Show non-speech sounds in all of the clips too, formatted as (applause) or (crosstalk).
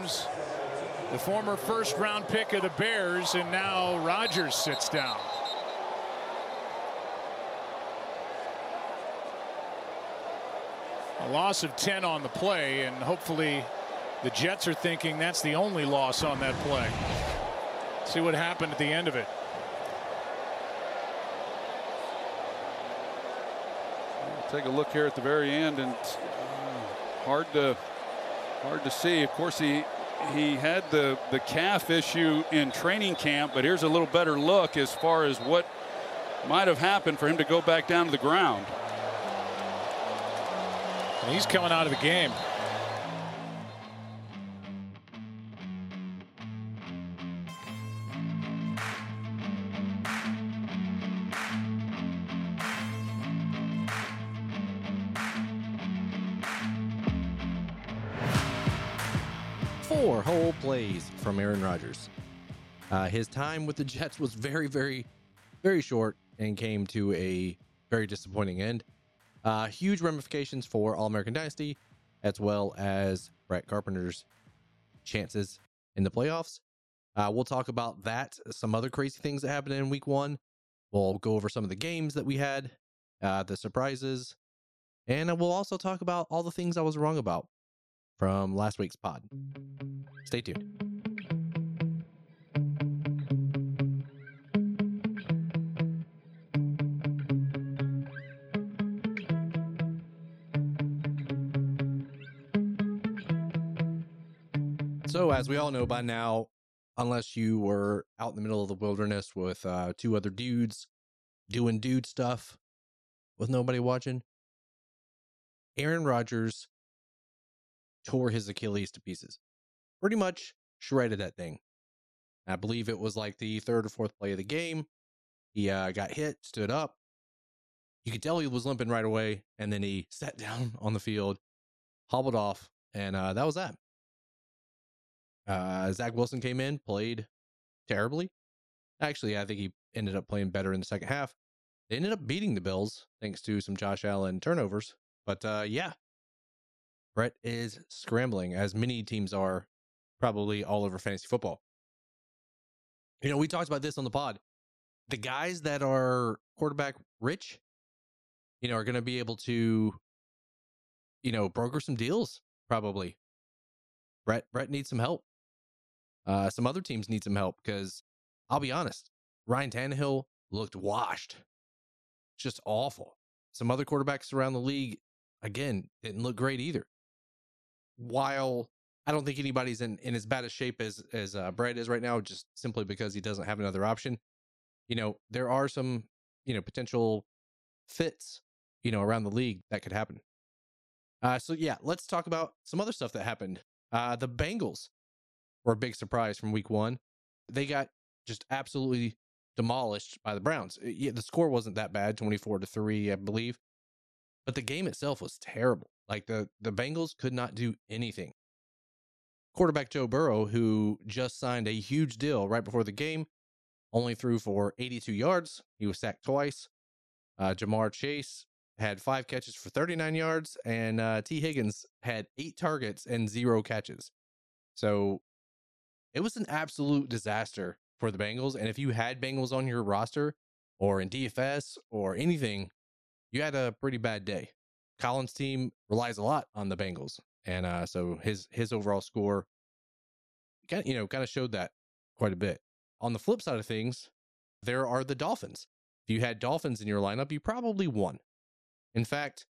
the former first round pick of the Bears, and now Rodgers sits down. A loss of 10 on the play, and hopefully the Jets are thinking that's the only loss on that play. See what happened at the end of it. Take a look here at the very end, and uh, hard to hard to see. Of course, he he had the the calf issue in training camp, but here's a little better look as far as what might have happened for him to go back down to the ground. And he's coming out of the game. Aaron Rodgers. Uh, his time with the Jets was very, very, very short and came to a very disappointing end. Uh, huge ramifications for All American Dynasty, as well as Brett Carpenter's chances in the playoffs. Uh, we'll talk about that, some other crazy things that happened in week one. We'll go over some of the games that we had, uh, the surprises, and we'll also talk about all the things I was wrong about from last week's pod. Stay tuned. As we all know by now, unless you were out in the middle of the wilderness with uh, two other dudes doing dude stuff with nobody watching, Aaron Rodgers tore his Achilles to pieces. Pretty much shredded that thing. I believe it was like the third or fourth play of the game. He uh, got hit, stood up. You could tell he was limping right away, and then he sat (laughs) down on the field, hobbled off, and uh, that was that. Uh, Zach Wilson came in, played terribly. Actually, I think he ended up playing better in the second half. They ended up beating the Bills thanks to some Josh Allen turnovers. But uh, yeah, Brett is scrambling, as many teams are probably all over fantasy football. You know, we talked about this on the pod. The guys that are quarterback rich, you know, are going to be able to, you know, broker some deals probably. Brett Brett needs some help. Uh, some other teams need some help because I'll be honest, Ryan Tannehill looked washed, just awful. Some other quarterbacks around the league, again, didn't look great either. While I don't think anybody's in, in as bad a shape as as uh, Brett is right now, just simply because he doesn't have another option. You know, there are some you know potential fits you know around the league that could happen. Uh, so yeah, let's talk about some other stuff that happened. Uh, the Bengals were a big surprise from week one. They got just absolutely demolished by the Browns. Uh, yeah, the score wasn't that bad, 24 to 3, I believe. But the game itself was terrible. Like the, the Bengals could not do anything. Quarterback Joe Burrow, who just signed a huge deal right before the game, only threw for 82 yards. He was sacked twice. Uh, Ja'Marr Chase had five catches for 39 yards, and uh, Tee Higgins had eight targets and zero catches. So it was an absolute disaster for the Bengals. And if you had Bengals on your roster or in DFS or anything, you had a pretty bad day. Colin's team relies a lot on the Bengals, and uh, so his his overall score, kind you know, kind of showed that quite a bit. On the flip side of things, there are the Dolphins. If you had Dolphins in your lineup, you probably won. In fact,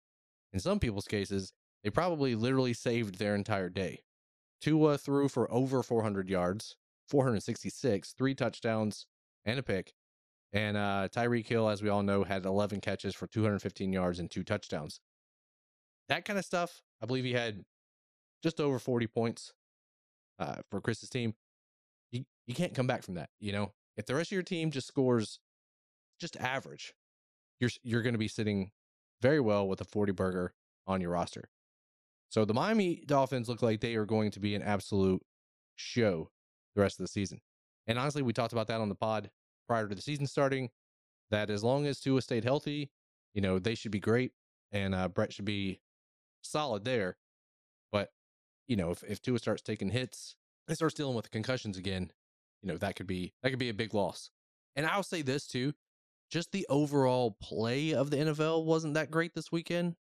in some people's cases, they probably literally saved their entire day. Tua threw for over 400 yards, 466, three touchdowns, and a pick. And uh, Tyreek Hill, as we all know, had 11 catches for 215 yards and two touchdowns. That kind of stuff, I believe he had just over 40 points uh, for Chris's team. You, you can't come back from that. You know, if the rest of your team just scores just average, you're, you're going to be sitting very well with a 40 burger on your roster. So the Miami Dolphins look like they are going to be an absolute show the rest of the season. And honestly, we talked about that on the pod prior to the season starting. That as long as Tua stayed healthy, you know they should be great, and uh, Brett should be solid there. But you know, if if Tua starts taking hits, they start dealing with concussions again, you know, that could be that could be a big loss. And I'll say this too, just the overall play of the NFL wasn't that great this weekend.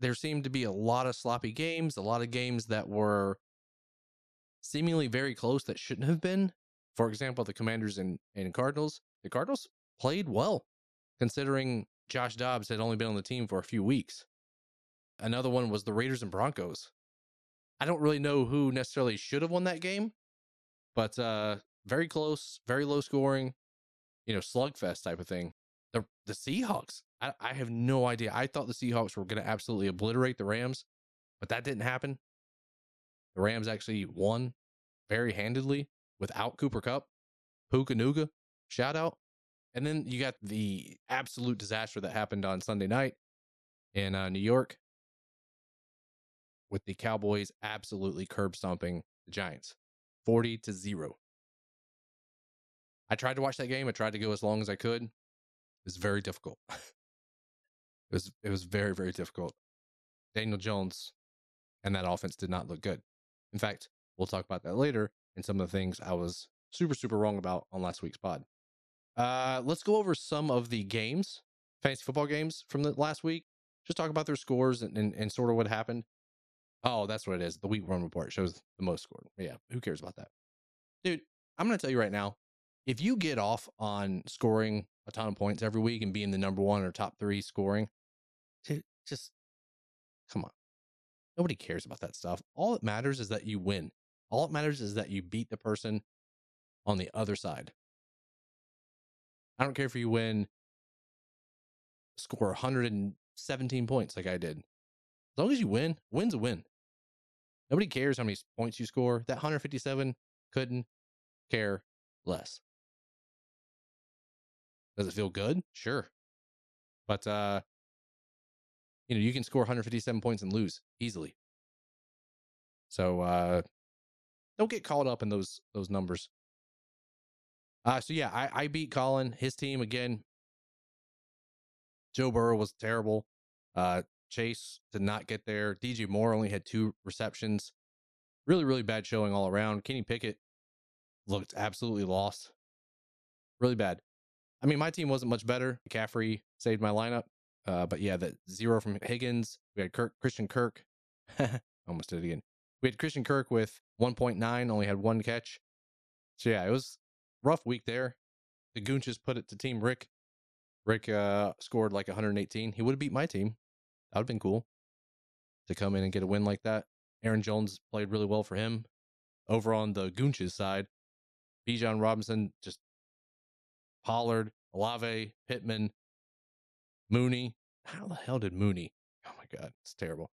There seemed to be a lot of sloppy games, a lot of games that were seemingly very close that shouldn't have been. For example, the Commanders and, and Cardinals. The Cardinals played well, considering Josh Dobbs had only been on the team for a few weeks. Another one was the Raiders and Broncos. I don't really know who necessarily should have won that game, but uh, very close, very low scoring, you know, slugfest type of thing. The the Seahawks, I, I have no idea. I thought the Seahawks were going to absolutely obliterate the Rams, but that didn't happen. The Rams actually won very handedly without Cooper Kupp. Puka Nacua, shout out. And then you got the absolute disaster that happened on Sunday night in uh, New York with the Cowboys absolutely curb stomping the Giants 40 to 0. I tried to watch that game. I tried to go as long as I could. It was very difficult. (laughs) it was it was very very difficult. Daniel Jones and that offense did not look good. In fact, we'll talk about that later and some of the things I was super super wrong about on last week's pod. Uh, let's go over some of the games, fantasy football games from the last week. Just talk about their scores and, and, and sort of what happened. Oh, that's what it is. The week one report shows the most scored. Yeah, who cares about that? Dude, I'm going to tell you right now if you get off on scoring a ton of points every week and being the number one or top three scoring, just come on. Nobody cares about that stuff. All it matters is that you win. All it matters is that you beat the person on the other side. I don't care if you win, score 117 points like I did. As long as you win, win's a win. Nobody cares how many points you score. That 157 couldn't care less. Does it feel good? Sure. But uh you know, you can score 157 points and lose easily. So uh don't get caught up in those those numbers. Uh so yeah, I, I beat Colin, his team again. Joe Burrow was terrible. Uh Chase did not get there. DJ Moore only had two receptions. Really, really bad showing all around. Kenny Pickett looked absolutely lost. Really bad. I mean, my team wasn't much better. McCaffrey saved my lineup. Uh, but yeah, the zero from Higgins. We had Kirk, Christian Kirk. (laughs) Almost did it again. We had Christian Kirk with 1.9, only had one catch. So yeah, it was rough week there. The Goonches put it to Team Rick. Rick uh, scored like 118. He would have beat my team. That would have been cool to come in and get a win like that. Aaron Jones played really well for him. Over on the Goonches side, Bijan Robinson just Pollard, Olave, Pittman, Mooney. How the hell did Mooney? (laughs) Oh my God, it's terrible.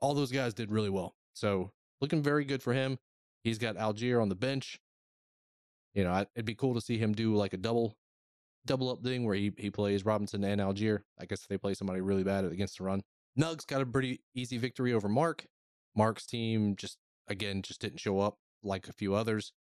All those guys did really well. So looking very good for him. He's got Allgeier on the bench. You know, it'd be cool to see him do like a double double up thing where he, he plays Robinson and Allgeier. I guess they play somebody really bad against the run. Nugs got a pretty easy victory over Mark. Mark's team just again just didn't show up like a few others.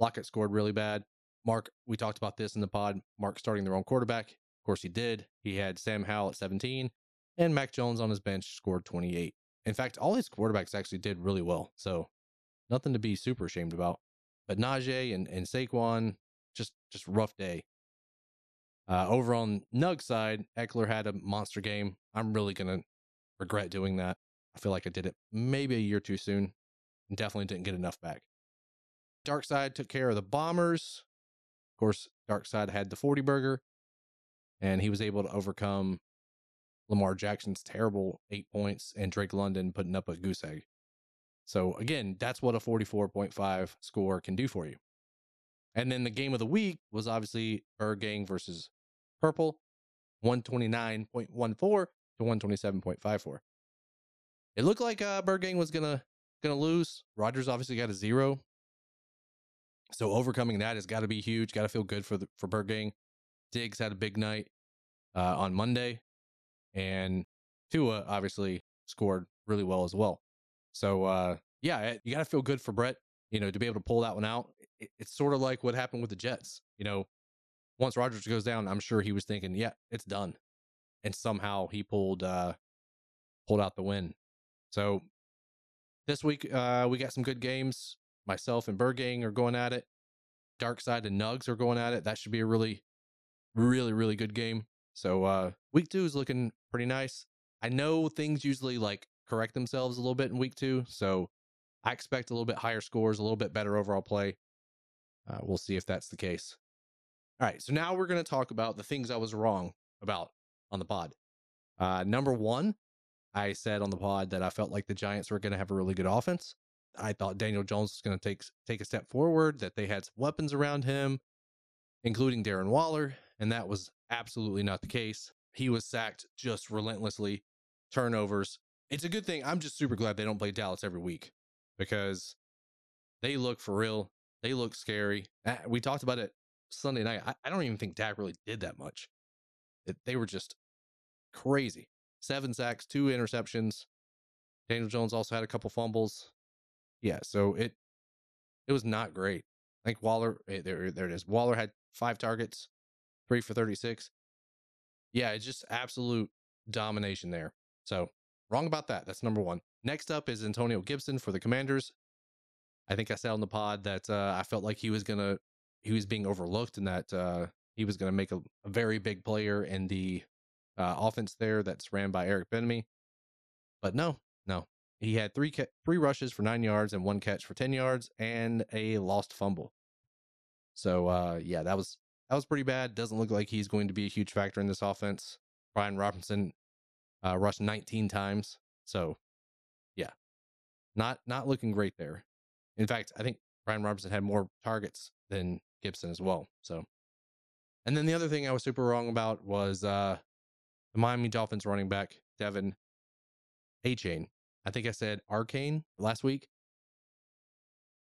Lockett scored really bad. Mark, we talked about this in the pod. Mark starting the wrong quarterback. Course, he did. He had Sam Howell at 17, and Mac Jones on his bench scored 28. In fact, all his quarterbacks actually did really well. So nothing to be super ashamed about. But Najee and, and Saquon, just just rough day. Uh, over on Nug side, Ekeler had a monster game. I'm really gonna regret doing that. I feel like I did it maybe a year too soon and definitely didn't get enough back. Dark side took care of the bombers. Of course, Dark side had the 40 burger, and he was able to overcome Lamar Jackson's terrible eight points and Drake London putting up a goose egg. So again, that's what a 44.5 score can do for you. And then the game of the week was obviously Bird Gang versus Purple, 129.14 to 127.54. It looked like uh, Gang was gonna gonna lose. Rodgers obviously got a zero, so overcoming that has got to be huge. Got to feel good for the for Bird Gang. Diggs had a big night uh, on Monday, and Tua obviously scored really well as well. So uh, yeah, you got to feel good for Brett. You know, to be able to pull that one out. It, it's sort of like what happened with the Jets. You know, once Rodgers goes down, I'm sure he was thinking, yeah, it's done, and somehow he pulled uh, pulled out the win. So this week uh, we got some good games. Myself and Bird Gang are going at it. Dark Side and Nugs are going at it. That should be a really, really, really good game. So uh, week two is looking pretty nice. I know things usually like correct themselves a little bit in week two, so I expect a little bit higher scores, a little bit better overall play. Uh, we'll see if that's the case. All right, so now we're going to talk about the things I was wrong about on the pod. Uh, number one, I said on the pod that I felt like the Giants were going to have a really good offense. I thought Daniel Jones was going to take take a step forward, that they had some weapons around him, including Darren Waller, and that was absolutely not the case. He was sacked just relentlessly, turnovers. It's a good thing. I'm just super glad they don't play Dallas every week because they look for real. They look scary. We talked about it Sunday night. I, don't even think Dak really did that much. They were just crazy. Seven sacks, two interceptions. Daniel Jones also had a couple fumbles. Yeah, so it it was not great. I think Waller eh, there there it is. Waller had five targets, three for 36. Yeah, it's just absolute domination there. So wrong about that. That's number one. Next up is Antonio Gibson for the Commanders. I think I said on the pod that uh, I felt like he was gonna he was being overlooked and that uh, he was gonna make a, a very big player in the uh, offense there that's ran by Eric Bieniemy. But no, no, he had three ca- three rushes for nine yards and one catch for ten yards and a lost fumble. So uh, yeah, that was that was pretty bad. Doesn't look like he's going to be a huge factor in this offense. Brian Robinson uh, rushed 19 times, so yeah, not not looking great there. In fact, I think Brian Robinson had more targets than Gibson as well. So, and then the other thing I was super wrong about was uh, the Miami Dolphins running back De'Von Achane. I think I said Arcane last week.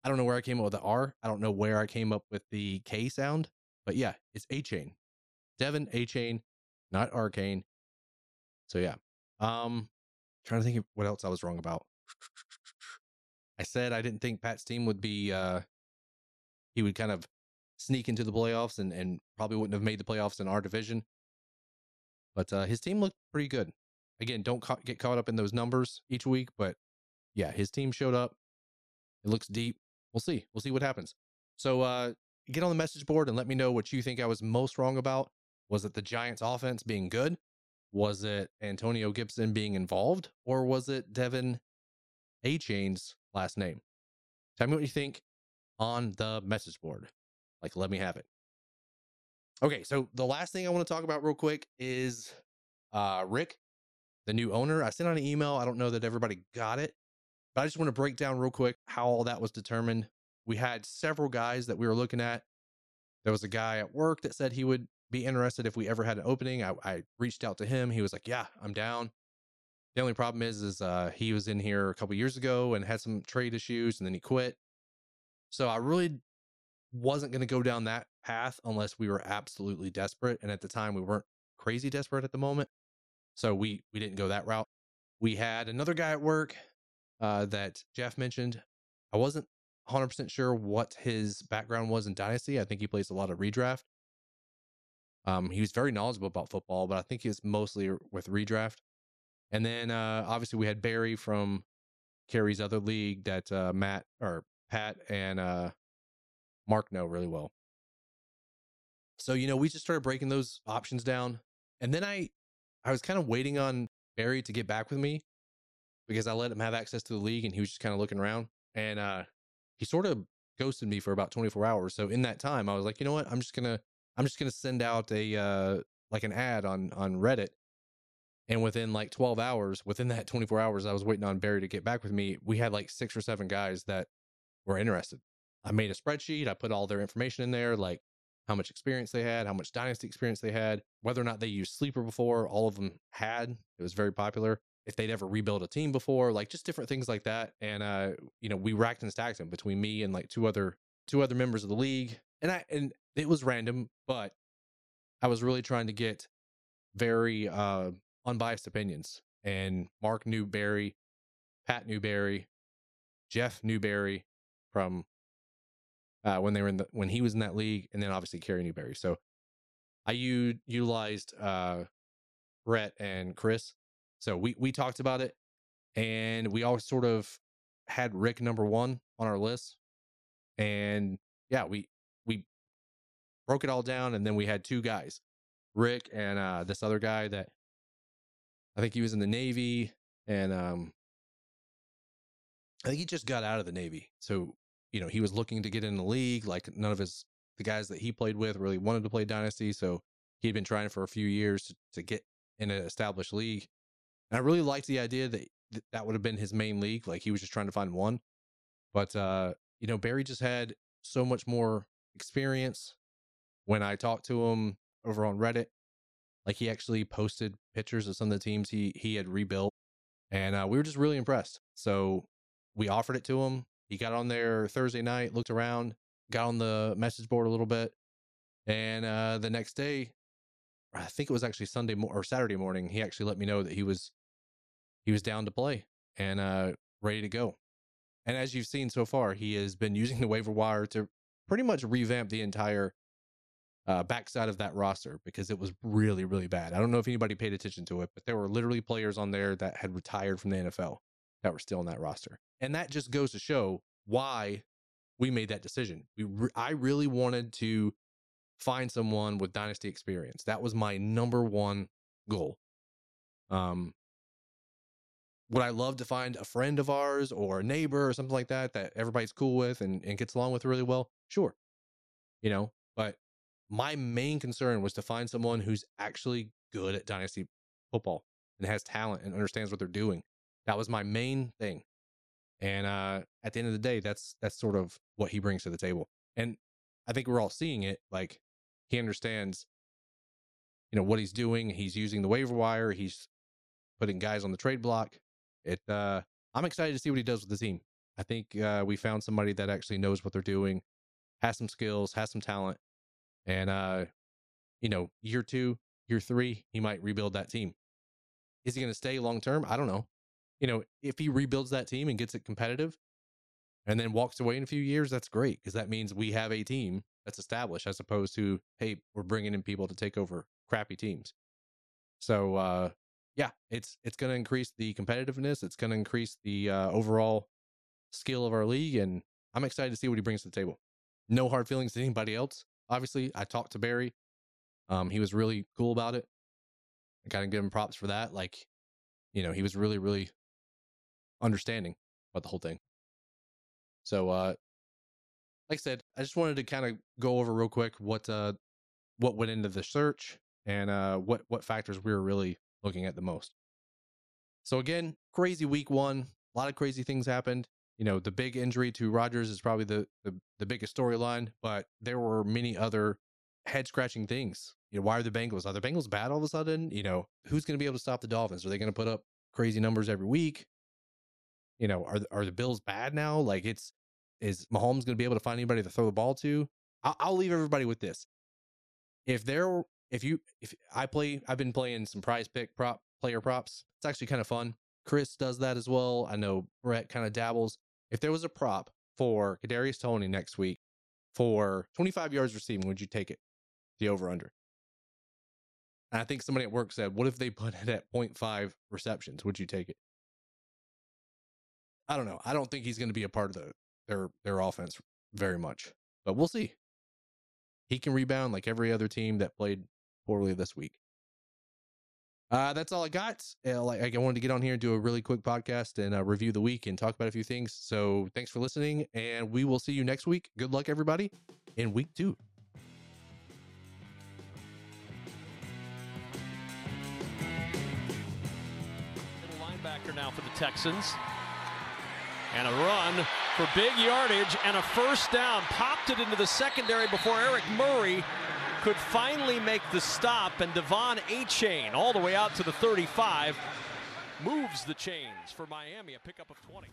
I don't know where I came up with the R. I don't know where I came up with the K sound, but yeah, it's A Chain. Devin A Chain, not Arcane. So yeah. Um trying to think what else I was wrong about. I said I didn't think Pat's team would be uh he would kind of sneak into the playoffs and, and probably wouldn't have made the playoffs in our division. But uh, his team looked pretty good. Again, don't ca- get caught up in those numbers each week, but yeah, his team showed up. It looks deep. We'll see. We'll see what happens. So uh, get on the message board and let me know what you think I was most wrong about. Was it the Giants' offense being good? Was it Antonio Gibson being involved? Or was it Devin A Chain's last name? Tell me what you think on the message board. Like, let me have it. Okay, so the last thing I want to talk about real quick is uh, Rick, the new owner. I sent out an email. I don't know that everybody got it, but I just want to break down real quick how all that was determined. We had several guys that we were looking at. There was a guy at work that said he would be interested if we ever had an opening. I, I reached out to him. He was like, "Yeah, I'm down." The only problem is, is uh, he was in here a couple years ago and had some trade issues, and then he quit. So I really wasn't going to go down that path unless we were absolutely desperate. And at the time, we weren't crazy desperate at the moment, so we we didn't go that route. We had another guy at work uh, that Jeff mentioned. I wasn't 100% sure what his background was in Dynasty. I think he plays a lot of redraft. Um, he was very knowledgeable about football, but I think he was mostly with redraft. And then uh, obviously we had Barry from Carrie's other league that uh, Matt or Pat and uh, Mark know really well. So, you know, we just started breaking those options down. And then I I was kind of waiting on Barry to get back with me because I let him have access to the league and he was just kind of looking around. And uh he sort of ghosted me for about 24 hours. So in that time, I was like, you know what? I'm just gonna I'm just gonna send out a uh like an ad on on Reddit. And within like 12 hours, within that 24 hours, I was waiting on Barry to get back with me. We had like six or seven guys that were interested. I made a spreadsheet. I put all their information in there, like how much experience they had, how much dynasty experience they had, whether or not they used Sleeper before. All of them had. It was very popular. If they'd ever rebuilt a team before, like just different things like that. And uh, you know, we racked and stacked them between me and like two other two other members of the league. And I and it was random, but I was really trying to get very uh unbiased opinions. And Mark Newberry, Pat Newberry, Jeff Newberry from uh, when they were in the when he was in that league, and then obviously Kerry Newberry. So I u- utilized uh, Brett and Chris. So we we talked about it, and we all sort of had Rick number one on our list, and yeah, we we broke it all down, and then we had two guys, Rick and uh, this other guy that I think he was in the Navy, and um, I think he just got out of the Navy, so you know he was looking to get in the league. Like none of his the guys that he played with really wanted to play Dynasty, so he had been trying for a few years to, to get in an established league. And I really liked the idea that th- that would have been his main league. Like he was just trying to find one. But, uh, you know, Barry just had so much more experience. When I talked to him over on Reddit, like he actually posted pictures of some of the teams he, he had rebuilt. And uh, we were just really impressed. So we offered it to him. He got on there Thursday night, looked around, got on the message board a little bit. And uh, the next day, I think it was actually Sunday mo- or Saturday morning, he actually let me know that he was he was down to play and uh, ready to go. And as you've seen so far, he has been using the waiver wire to pretty much revamp the entire uh, backside of that roster because it was really, really bad. I don't know if anybody paid attention to it, but there were literally players on there that had retired from the NFL that were still in that roster. And that just goes to show why we made that decision. We re- I really wanted to find someone with dynasty experience. That was my number one goal. Um, would I love to find a friend of ours or a neighbor or something like that that everybody's cool with and, and gets along with really well? Sure. You know, but my main concern was to find someone who's actually good at dynasty football and has talent and understands what they're doing. That was my main thing. And uh, at the end of the day, that's that's sort of what he brings to the table. And I think we're all seeing it. Like he understands, you know, what he's doing. He's using the waiver wire. He's putting guys on the trade block. It. Uh, I'm excited to see what he does with the team. I think uh, we found somebody that actually knows what they're doing, has some skills, has some talent, and uh, you know, year two, year three, he might rebuild that team. Is he going to stay long term? I don't know. You know, if he rebuilds that team and gets it competitive, and then walks away in a few years, that's great because that means we have a team that's established as opposed to hey, we're bringing in people to take over crappy teams. So uh, yeah, it's it's going to increase the competitiveness. It's going to increase the uh, overall skill of our league, and I'm excited to see what he brings to the table. No hard feelings to anybody else. Obviously, I talked to Barry. Um, he was really cool about it. I kind of give him props for that. Like, you know, he was really, really understanding about the whole thing. So, uh, like I said, I just wanted to kind of go over real quick what uh, what went into the search and uh, what what factors we were really looking at the most. So again, crazy week one. A lot of crazy things happened. You know, the big injury to Rodgers is probably the the, the biggest storyline, but there were many other head scratching things. You know, why are the Bengals? Are the Bengals bad all of a sudden? You know, who's going to be able to stop the Dolphins? Are they going to put up crazy numbers every week? You know, are are the Bills bad now? Like, it's is Mahomes going to be able to find anybody to throw the ball to? I'll, I'll leave everybody with this. If there, if you, if I play, I've been playing some prize pick prop player props. It's actually kind of fun. Chris does that as well. I know Brett kind of dabbles. If there was a prop for Kadarius Toney next week for 25 yards receiving, would you take it? The over under. And I think somebody at work said, "What if they put it at 0.5 receptions? Would you take it?" I don't know. I don't think he's going to be a part of the their their offense very much, but we'll see. He can rebound like every other team that played poorly this week. Uh, that's all I got. Uh, like I wanted to get on here and do a really quick podcast and uh, review the week and talk about a few things. So thanks for listening, and we will see you next week. Good luck, everybody, in week two. Linebacker now for the Texans. And a run for big yardage and a first down. Popped it into the secondary before Eric Murray could finally make the stop. And De'Von Achane all the way out to the 35 moves the chains for Miami, a pickup of 20.